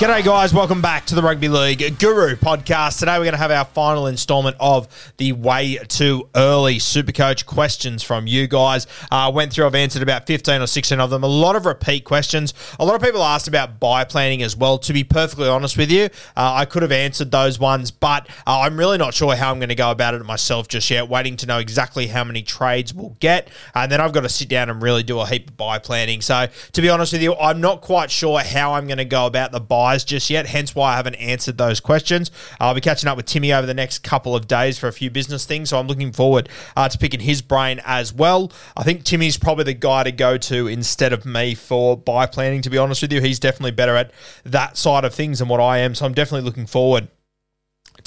G'day, guys. Welcome back to the Rugby League Guru podcast. Today, we're going to have our final installment of the Way Too Early Supercoach questions from you guys. Uh, went through, I've answered about 15 or 16 of them. A lot of repeat questions. A lot of people asked about buy planning as well. To be perfectly honest with you, uh, I could have answered those ones, but uh, I'm really not sure how I'm going to go about it myself just yet. Waiting to know exactly how many trades we'll get. And then I've got to sit down and really do a heap of buy planning. So, to be honest with you, I'm not quite sure how I'm going to go about the just yet, hence why I haven't answered those questions. I'll be catching up with Timmy over the next couple of days for a few business things, so I'm looking forward uh, to picking his brain as well. I think Timmy's probably the guy to go to instead of me for buy planning, to be honest with you. He's definitely better at that side of things than what I am, so I'm definitely looking forward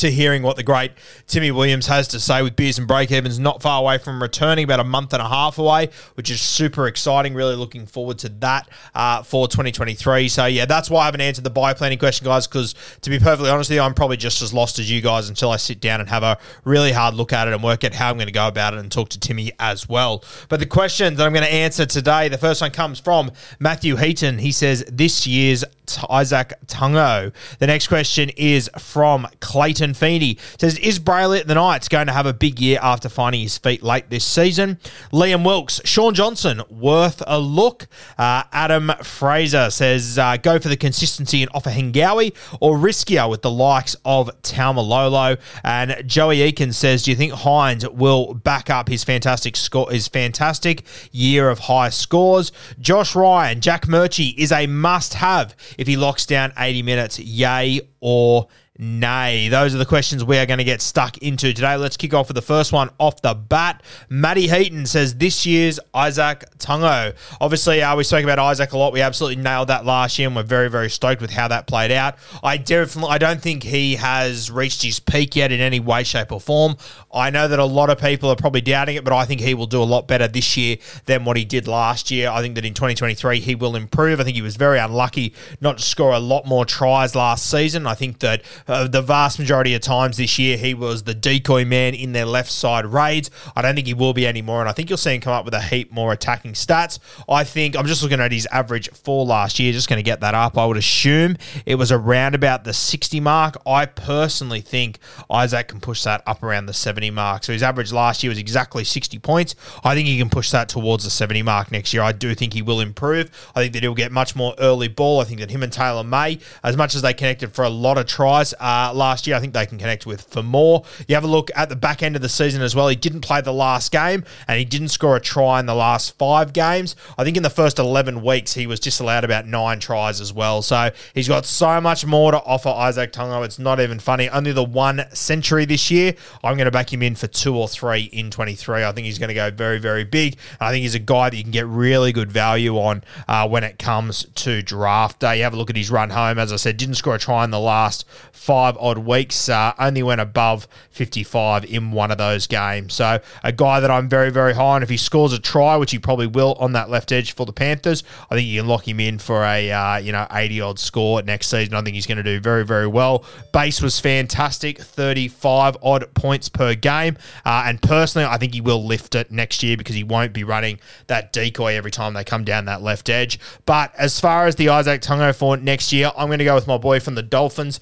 to hearing what the great Timmy Williams has to say with Beers and Break Evens not far away from returning, about a month and a half away, which is super exciting. Really looking forward to that uh, for 2023. So, yeah, that's why I haven't answered the buy planning question, guys, because to be perfectly honest with you, I'm probably just as lost as you guys until I sit down and have a really hard look at it and work out how I'm going to go about it and talk to Timmy as well. But the question that I'm going to answer today, the first one comes from Matthew Heaton. He says, This year's Izack Tago. The next question is from Clayton Feeney. Says, is Brailey at the Knights going to have a big year after finding his feet late this season? Liam Wilkes, Shaun Johnson, worth a look. Uh, Adam Fraser says, uh, go for the consistency and Ofahengaue or riskier with the likes of Taumalolo. And Joey Eakin says, do you think Hynes will back up his fantastic score, his fantastic year of high scores? Josh Ryan, Jack Murchie is a must have if he locks down 80 minutes, yay or nay? Those are the questions we are going to get stuck into today. Let's kick off with the first one off the bat. Matty Heaton says this year's Izack Tago. Obviously, uh, we spoke about Izack a lot. We absolutely nailed that last year, and we're very, very stoked with how that played out. I definitely, I don't think he has reached his peak yet in any way, shape, or form. I know that a lot of people are probably doubting it, but I think he will do a lot better this year than what he did last year. I think that in 2023 he will improve. I think he was very unlucky not to score a lot more tries last season. I think that uh, the vast majority of times this year he was the decoy man in their left side raids. I don't think he will be anymore, and I think you'll see him come up with a heap more attacking stats. I think I'm just looking at his average for last year, just going to get that up. I would assume it was around about the 60 mark. I personally think Izack can push that up around the 70 mark. So his average last year was exactly 60 points. I think he can push that towards the 70 mark next year. I do think he will improve. I think that he'll get much more early ball. I think that him and Taylan May, as much as they connected for a lot of tries uh, last year, I think they can connect with for more. You have a look at the back end of the season as well. He didn't play the last game and he didn't score a try in the last five games. I think in the first 11 weeks, he was just allowed about nine tries as well. So he's got so much more to offer Izack Tago. It's not even funny. Only the one century this year. I'm going to back him in for two or three in 23. I think he's going to go very, very big. I think he's a guy that you can get really good value on uh, when it comes to draft day. You have a look at his run home. As I said, didn't score a try in the last five odd weeks. Uh, only went above 55 in one of those games. So a guy that I'm very, very high on. If he scores a try, which he probably will on that left edge for the Panthers, I think you can lock him in for a uh, you know 80 odd score next season. I think he's going to do very, very well. Base was fantastic, 35 odd points per game, uh, and personally, I think he will lift it next year because he won't be running that decoy every time they come down that left edge. But as far as the Izack Tago for next year, I'm going to go with my boy from the Dolphins,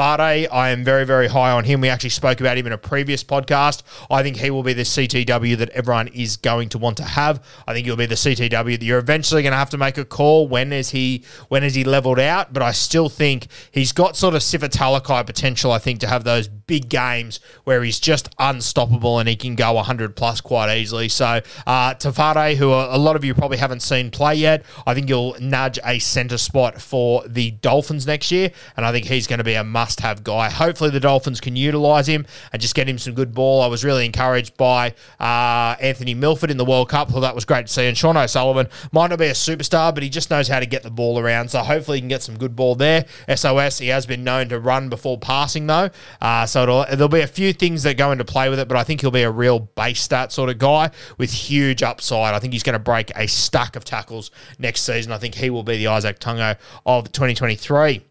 I am very, very high on him. We actually spoke about him in a previous podcast. I think he will be the CTW that everyone is going to want to have. I think he'll be the CTW that you're eventually going to have to make a call. When is he? When is he leveled out? But I still think he's got sort of Sifa Talakai potential. I think to have those big games where he's just unstoppable and he can go 100 plus quite easily. So uh, Tafade, who a lot of you probably haven't seen play yet, I think you'll nudge a centre spot for the Dolphins next year, and I think he's going to be a must-have guy. Hopefully, the Dolphins can utilise him and just get him some good ball. I was really encouraged by uh, Anthony Milford in the World Cup. Well, that was great to see. And Sean O'Sullivan might not be a superstar, but he just knows how to get the ball around. So hopefully, he can get some good ball there. SOS, he has been known to run before passing though, uh, so there'll be a few things that go into play with it. But I think he'll be a real base start sort of guy with huge upside. I think he's going to break a stack of tackles next season. I think he will be the Izack Tago of 2023.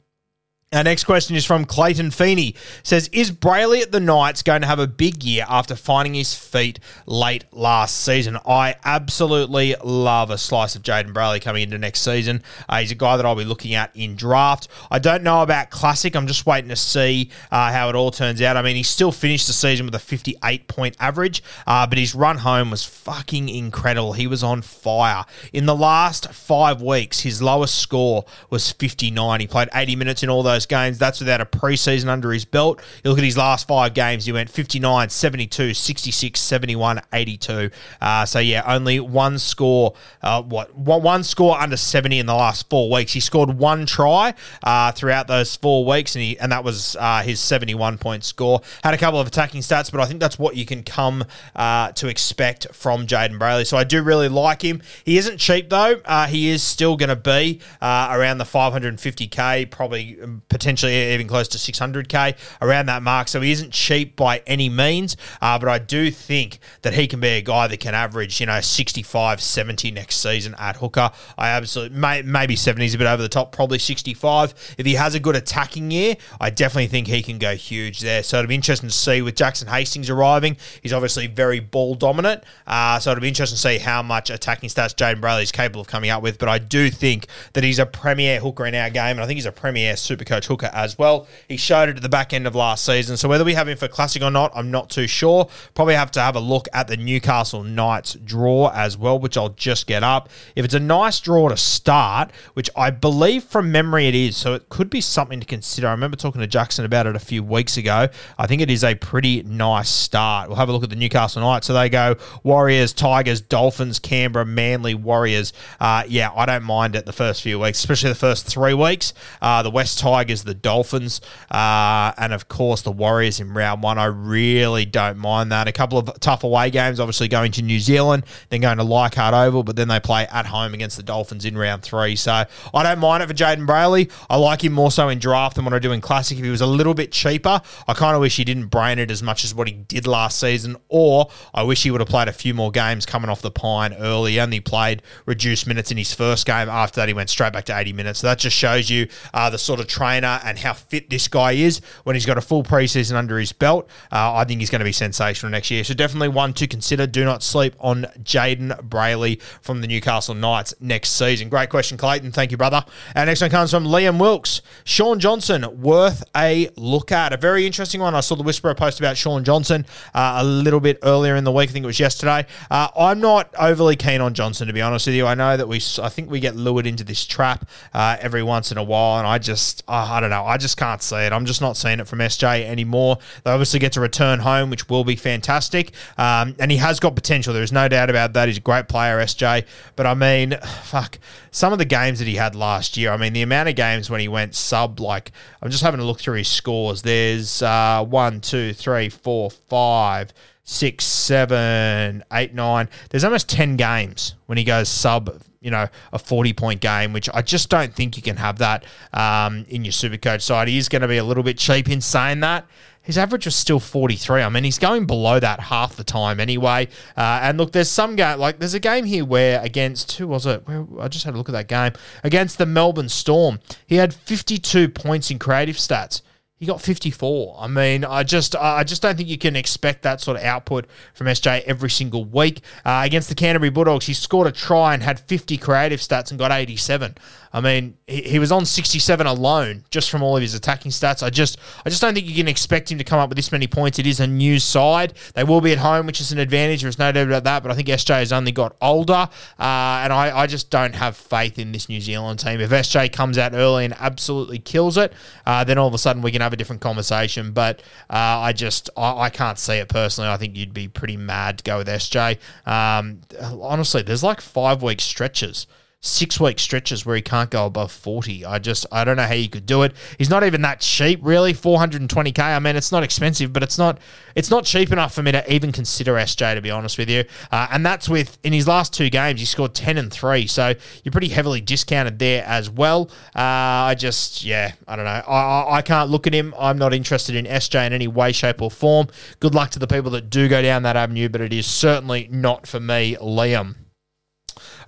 Our next question is from Clayton Feeney. Says, is Brailey at the Knights going to have a big year after finding his feet late last season? I absolutely love a slice of Jayden Brailey coming into next season. Uh, he's a guy that I'll be looking at in draft. I don't know about Classic. I'm just waiting to see uh, how it all turns out. I mean, he still finished the season with a 58 point average, uh, but his run home was fucking incredible. He was on fire. In the last five weeks, his lowest score was 59. He played 80 minutes in all those those games. That's without a preseason under his belt. You look at his last five games, he went 59, 72, 66, 71, 82. Uh, so, yeah, only one score, uh, what, one score under 70 in the last four weeks. He scored one try uh, throughout those four weeks, and, he, and that was uh, his 71 point score. Had a couple of attacking stats, but I think that's what you can come uh, to expect from Jayden Brailey. So, I do really like him. He isn't cheap, though. Uh, he is still going to be around the 550k, probably um, potentially even close to 600k around that mark. So he isn't cheap by any means, uh, but I do think that he can be a guy that can average, you know, 65, 70 next season at hooker. I absolutely, may, maybe 70 is a bit over the top, probably 65. If he has a good attacking year, I definitely think he can go huge there. So it'll be interesting to see with Jackson Hastings arriving. He's obviously very ball dominant. Uh, so it'll be interesting to see how much attacking stats Jayden Brailey is capable of coming up with. But I do think that he's a premier hooker in our game, and I think he's a premier super coach hooker as well. He showed it at the back end of last season. So whether we have him for Classic or not, I'm not too sure. Probably have to have a look at the Newcastle Knights draw as well, which I'll just get up. If it's a nice draw to start, which I believe from memory it is, so it could be something to consider. I remember talking to Jackson about it a few weeks ago. I think it is a pretty nice start. We'll have a look at the Newcastle Knights. So they go Warriors, Tigers, Dolphins, Canberra, Manly, Warriors. Uh, yeah, I don't mind it the first few weeks, especially the first three weeks. Uh, the West Tigers is the Dolphins, uh, and of course the Warriors in round one. I really don't mind that. A couple of tough away games, obviously going to New Zealand, then going to Leichhardt Oval, but then they play at home against the Dolphins in round three. So I don't mind it for Jayden Brailey. I like him more so in draft than what I do in classic. If he was a little bit cheaper, I kind of wish he didn't brain it as much as what he did last season, or I wish he would have played a few more games coming off the pine early. He only played reduced minutes in his first game. After that, he went straight back to 80 minutes. So that just shows you uh, the sort of trainer and how fit this guy is when he's got a full preseason under his belt. Uh, I think he's going to be sensational next year. So definitely one to consider. Do not sleep on Jayden Brailey from the Newcastle Knights next season. Great question, Clayton. Thank you, brother. Our next one comes from Liam Wilkes. Shaun Johnson, worth a look at. A very interesting one. I saw the Whisperer post about Shaun Johnson uh, a little bit earlier in the week. I think it was yesterday. Uh, I'm not overly keen on Johnson, to be honest with you. I know that we, I think we get lured into this trap uh, every once in a while, and I just, uh, I don't know. I just can't see it. I'm just not seeing it from SJ anymore. They obviously get to return home, which will be fantastic. Um, and he has got potential. There's no doubt about that. He's a great player, SJ. But I mean, fuck, some of the games that he had last year, I mean, the amount of games when he went sub, like, I'm just having to look through his scores. There's uh, one, two, three, four, five six, seven, eight, nine. There's almost 10 games when he goes sub you know, a 40 point game, which I just don't think you can have that um, in your super coach side. He is going to be a little bit cheap in saying that his average was still 43. I mean, he's going below that half the time anyway. Uh, and look, there's some game, like there's a game here where against, who was it? Where, I just had a look at that game. Against the Melbourne Storm, he had 52 points in creative stats. He got 54. I mean, I just I just don't think you can expect that sort of output from SJ every single week. Uh, against the Canterbury Bulldogs, he scored a try and had 50 creative stats and got 87. I mean, he, he was on 67 alone just from all of his attacking stats. I just I just don't think you can expect him to come up with this many points. It is a new side. They will be at home, which is an advantage. There's no doubt about that. But I think SJ has only got older, uh, and I, I just don't have faith in this New Zealand team. If SJ comes out early and absolutely kills it, uh, then all of a sudden we can have a different conversation. But uh, I just I, I, can't see it personally. I think you'd be pretty mad to go with SJ. Um, honestly, there's like five week stretches six week stretches where he can't go above 40. I just, I don't know how you could do it. He's not even that cheap, really. 420k. I mean, it's not expensive, but it's not, it's not cheap enough for me to even consider SJ, to be honest with you. Uh, and that's with, in his last two games, he scored 10 and 3. So you're pretty heavily discounted there as well. Uh, I just, yeah, I don't know. I, I, I can't look at him. I'm not interested in SJ in any way, shape, or form. Good luck to the people that do go down that avenue, but it is certainly not for me, Liam.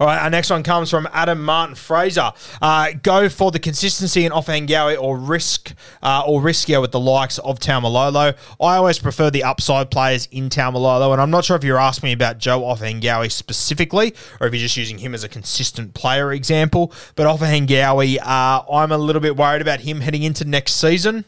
All right, our next one comes from Adam Martin Fraser. Uh, go for the consistency in Ofahengaue or risk uh, or riskier with the likes of Taumalolo. I always prefer the upside players in Taumalolo, and I'm not sure if you're asking me about Joe Ofahengaue specifically, or if you're just using him as a consistent player example. But Ofahengaue, uh, I'm a little bit worried about him heading into next season.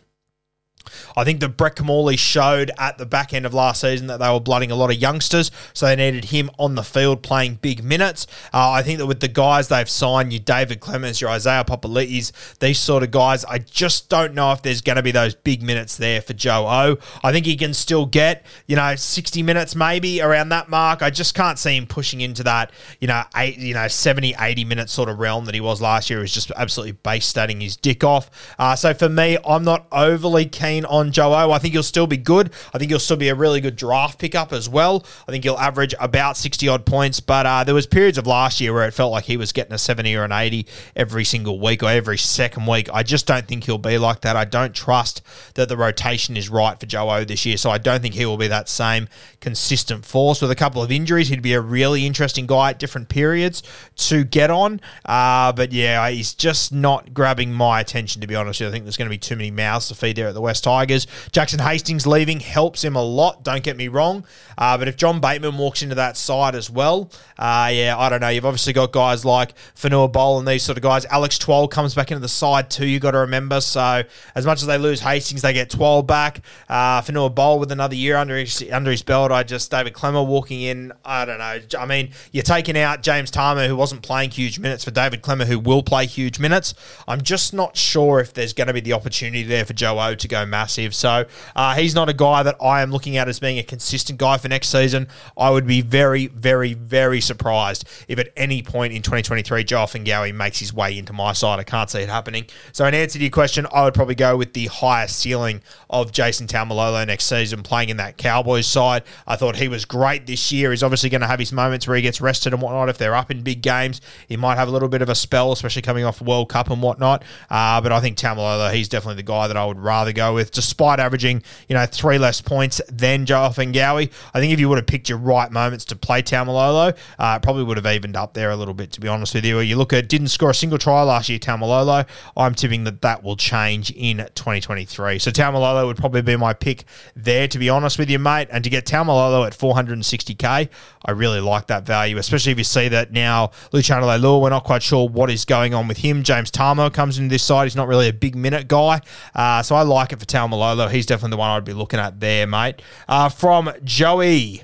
I think that Brett Kimmorley showed at the back end of last season that they were blooding a lot of youngsters, so they needed him on the field playing big minutes. Uh, I think that with the guys they've signed, your David Klemmers, your Isaiah Papali'is, these sort of guys, I just don't know if there's going to be those big minutes there for Joe O. I think he can still get, you know, 60 minutes maybe around that mark. I just can't see him pushing into that, you know, eight, you know, 70, 80 minute sort of realm that he was last year. He was just absolutely base stating his dick off. Uh, so for me, I'm not overly keen on Joe O. I think he'll still be good. I think he'll still be a really good draft pickup as well. I think he'll average about 60 odd points, but uh, there was periods of last year where it felt like he was getting a 70 or an 80 every single week or every second week. I just don't think he'll be like that. I don't trust that the rotation is right for Joe O this year, so I don't think he will be that same consistent force. With a couple of injuries, he'd be a really interesting guy at different periods to get on. Uh, but yeah, he's just not grabbing my attention, to be honest. I think there's going to be too many mouths to feed there at the West Tigers. Jackson Hastings leaving helps him a lot, don't get me wrong. Uh, but if John Bateman walks into that side as well, uh, yeah, I don't know. You've obviously got guys like Fonua Pole and these sort of guys. Alex Twal comes back into the side too, you've got to remember. So as much as they lose Hastings, they get Twal back. Uh, Fonua Pole with another year under his, under his belt. I just, David Klemmer walking in, I don't know. I mean, you're taking out James Tamou, who wasn't playing huge minutes, for David Klemmer, who will play huge minutes. I'm just not sure if there's going to be the opportunity there for Joe O to go massive. So uh, he's not a guy that I am looking at as being a consistent guy for next season. I would be very, very, very surprised if at any point in 2023 Joe Ofahengaue makes his way into my side. I can't see it happening. So in answer to your question, I would probably go with the highest ceiling of Jason Taumalolo next season playing in that Cowboys side. I thought he was great this year. He's obviously going to have his moments where he gets rested and whatnot. If they're up in big games, he might have a little bit of a spell, especially coming off World Cup and whatnot. Uh, but I think Taumalolo, he's definitely the guy that I would rather go with, despite averaging, you know, three less points than Joe Ofahengaue. I think if you would have picked your right moments to play Taumalolo, uh, probably would have evened up there a little bit, to be honest with you. You look at didn't score a single try last year, Taumalolo. I'm tipping that that will change in 2023. So Taumalolo would probably be my pick there, to be honest with you, mate. And to get Taumalolo at 460k, I really like that value, especially if you see that now Luciano Leilua, we're not quite sure what is going on with him. James Tamou comes into this side. He's not really a big minute guy. Uh, so I like it for Taumalolo. He's definitely the one I'd be looking at there, mate. Uh, from Joey.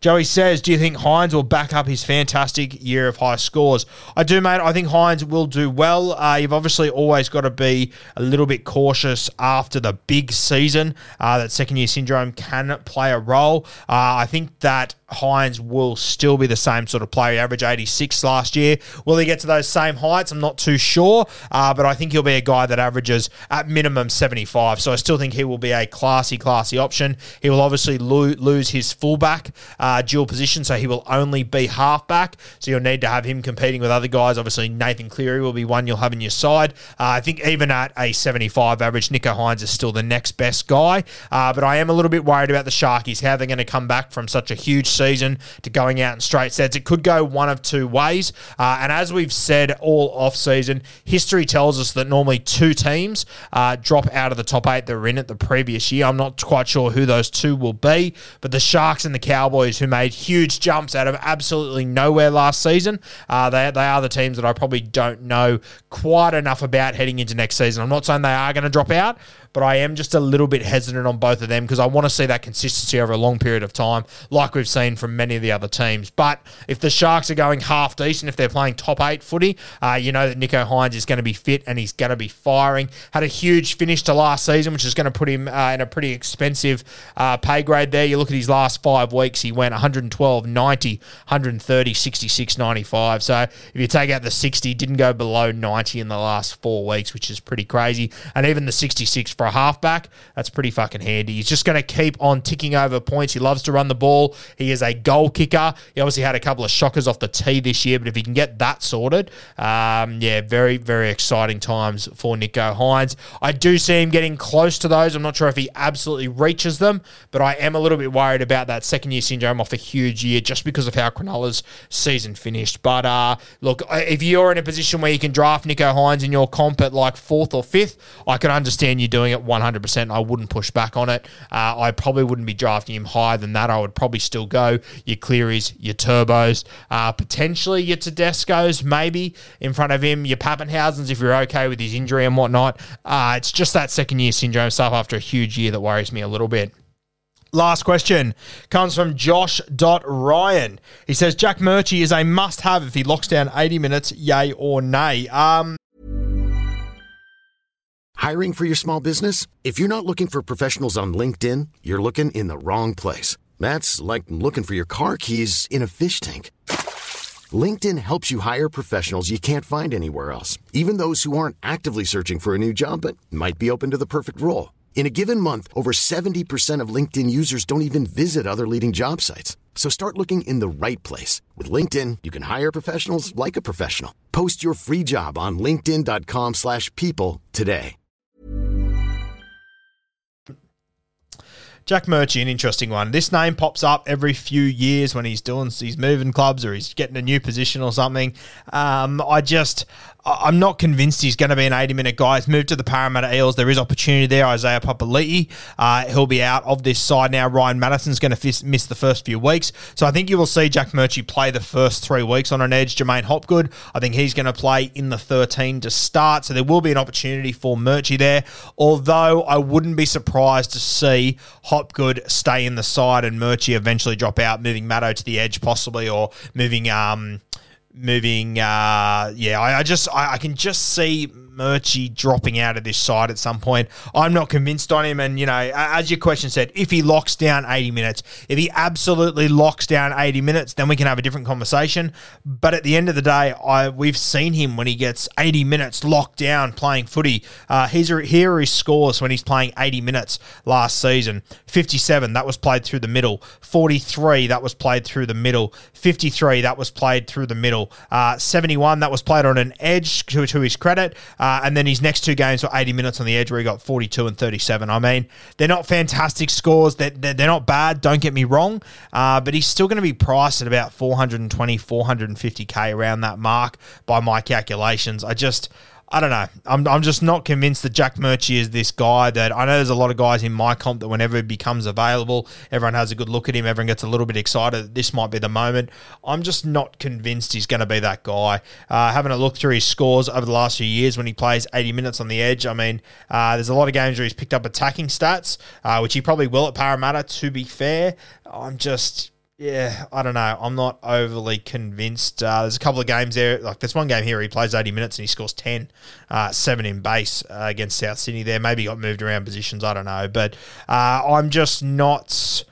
Joey says, Do you think Hynes will back up his fantastic year of high scores? I do, mate. I think Hynes will do well. Uh, you've obviously always got to be a little bit cautious after the big season. Uh, that second year syndrome can play a role. Uh, I think that Hynes will still be the same sort of player. He averaged 86 last year. Will he get to those same heights? I'm not too sure, uh, but I think he'll be a guy that averages at minimum 75. So I still think he will be a classy, classy option. He will obviously lo- lose his fullback. Uh, uh, dual position, so he will only be halfback. So you'll need to have him competing with other guys. Obviously, Nathan Cleary will be one you'll have in your side. Uh, I think even at a 75 average, Nicho Hynes is still the next best guy. Uh, but I am a little bit worried about the Sharkies, how they're going to come back from such a huge season to going out in straight sets. It could go one of two ways. Uh, and as we've said all off season, history tells us that normally two teams uh, drop out of the top eight that were in it the previous year. I'm not quite sure who those two will be, but the Sharks and the Cowboys, who made huge jumps out of absolutely nowhere last season, uh, they, they are the teams that I probably don't know quite enough about heading into next season. I'm not saying they are going to drop out, but I am just a little bit hesitant on both of them because I want to see that consistency over a long period of time, like we've seen from many of the other teams. But if the Sharks are going half decent, if they're playing top eight footy, uh, you know that Nicho Hynes is going to be fit and he's going to be firing. Had a huge finish to last season, which is going to put him uh, in a pretty expensive uh, pay grade there. You look at his last five weeks, he went 112, 90, 130, 66, 95. So if you take out the 60, didn't go below 90 in the last four weeks, which is pretty crazy. And even the 66 for a halfback, that's pretty fucking handy. He's just going to keep on ticking over points. He loves to run the ball. He is a goal kicker. He obviously had a couple of shockers off the tee this year, but if he can get that sorted, um, yeah, very, very exciting times for Nicho Hynes. I do see him getting close to those. I'm not sure if he absolutely reaches them, but I am a little bit worried about that second year syndrome off a huge year just because of how Cronulla's season finished. But uh, look, if you're in a position where you can draft Nicho Hynes in your comp at like fourth or fifth, I can understand you doing it 100%. I wouldn't push back on it. Uh, I probably wouldn't be drafting him higher than that. I would probably still go your Clearys, your Turbos, uh, potentially your Tedescos, maybe in front of him, your Papenhuyzens if you're okay with his injury and whatnot. Uh, it's just that second year syndrome stuff after a huge year that worries me a little bit. Last question comes from Josh Ryan. He says Jack Murchie is a must have if he locks down 80 minutes, yay or nay. Um, Hiring for your small business? If you're not looking for professionals on LinkedIn, you're looking in the wrong place. That's like looking for your car keys in a fish tank. LinkedIn helps you hire professionals you can't find anywhere else, even those who aren't actively searching for a new job but might be open to the perfect role. In a given month, over 70% of LinkedIn users don't even visit other leading job sites. So start looking in the right place. With LinkedIn, you can hire professionals like a professional. Post your free job on linkedin.com slash people today. Jack Murchie, an interesting one. This name pops up every few years when he's doing, he's moving clubs or he's getting a new position or something. Um, I just, I'm not convinced he's going to be an 80 minute guy. He's moved to the Parramatta Eels. There is opportunity there. Isaiah Papali'i, uh, he'll be out of this side now. Ryan Matterson's going to miss the first few weeks. So I think you will see Jack Murchie play the first three weeks on an edge. J'maine Hopgood, I think he's going to play in the 13 to start. So there will be an opportunity for Murchie there. Although I wouldn't be surprised to see Hopgood stay in the side and Murchie eventually drop out, moving Matto to the edge possibly, or moving. Um, moving. Uh, yeah, I, I just I, I, can just see Murchie dropping out of this side at some point. I'm not convinced on him, and you know, as your question said, if he locks down 80 minutes, if he absolutely locks down 80 minutes, then we can have a different conversation. But at the end of the day, I we've seen him when he gets 80 minutes locked down playing footy. Uh, he's here are his scores when he's playing 80 minutes last season. 57 that was played through the middle. 43 that was played through the middle. 53 that was played through the middle. Uh, 71 that was played on an edge to, to his credit. Uh, and then his next two games were 80 minutes on the edge where he got 42 and 37. I mean, they're not fantastic scores. They're, they're, they're not bad, don't get me wrong. Uh, but he's still going to be priced at about 420, 450K around that mark by my calculations. I just. I don't know. I'm, I'm just not convinced that Jack Murchie is this guy that I know there's a lot of guys in my comp that whenever he becomes available, everyone has a good look at him. Everyone gets a little bit excited that this might be the moment. I'm just not convinced he's going to be that guy. Uh, having a look through his scores over the last few years when he plays 80 minutes on the edge, I mean, uh, there's a lot of games where he's picked up attacking stats, uh, which he probably will at Parramatta, to be fair. I'm just yeah, I don't know. I'm not overly convinced. Uh, there's a couple of games there. Like there's one game here he plays 80 minutes and he scores 10, uh, seven in base uh, against South Sydney. There, maybe got moved around positions. I don't know, but uh, I'm just not.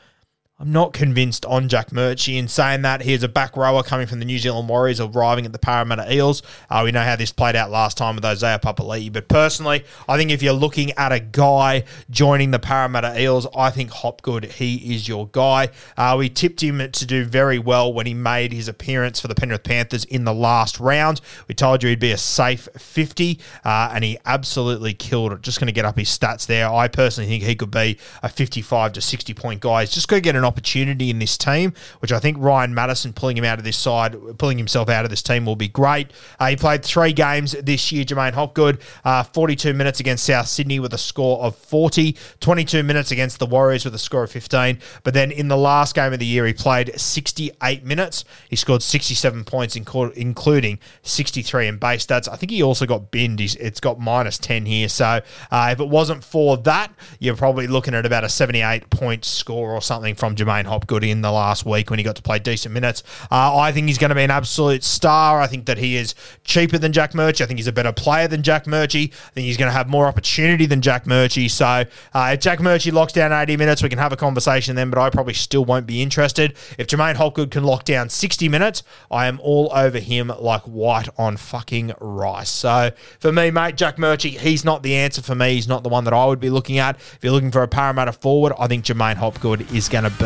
I'm not convinced on Jack Murchie. In saying that, here's a back rower coming from the New Zealand Warriors arriving at the Parramatta Eels. Uh, we know how this played out last time with Isaiah Papali'i. But personally, I think if you're looking at a guy joining the Parramatta Eels, I think Hopgood, he is your guy. Uh, we tipped him to do very well when he made his appearance for the Penrith Panthers in the last round. We told you he'd be a safe 50, uh, and he absolutely killed it. Just going to get up his stats there. I personally think he could be a 55 to 60 point guy. He's just going to get an opportunity in this team, which I think Ryan Matterson pulling him out of this side, pulling himself out of this team will be great. Uh, he played three games this year, J'maine Hopgood, uh, 42 minutes against South Sydney with a score of 40, 22 minutes against the Warriors with a score of 15. But then in the last game of the year, he played 68 minutes. He scored 67 points, including 63 in base stats. I think he also got binned. He's, it's got minus 10 here. So uh, if it wasn't for that, you're probably looking at about a 78 point score or something from J'maine Hopgood in the last week when he got to play decent minutes. Uh, I think he's going to be an absolute star. I think that he is cheaper than Jack Murchie. I think he's a better player than Jack Murchie. I think he's going to have more opportunity than Jack Murchie. So uh, if Jack Murchie locks down 80 minutes, we can have a conversation then, but I probably still won't be interested. If J'maine Hopgood can lock down 60 minutes, I am all over him like white on fucking rice. So for me, mate, Jack Murchie, he's not the answer for me. He's not the one that I would be looking at. If you're looking for a Parramatta forward, I think Jermaine Hopgood is going to be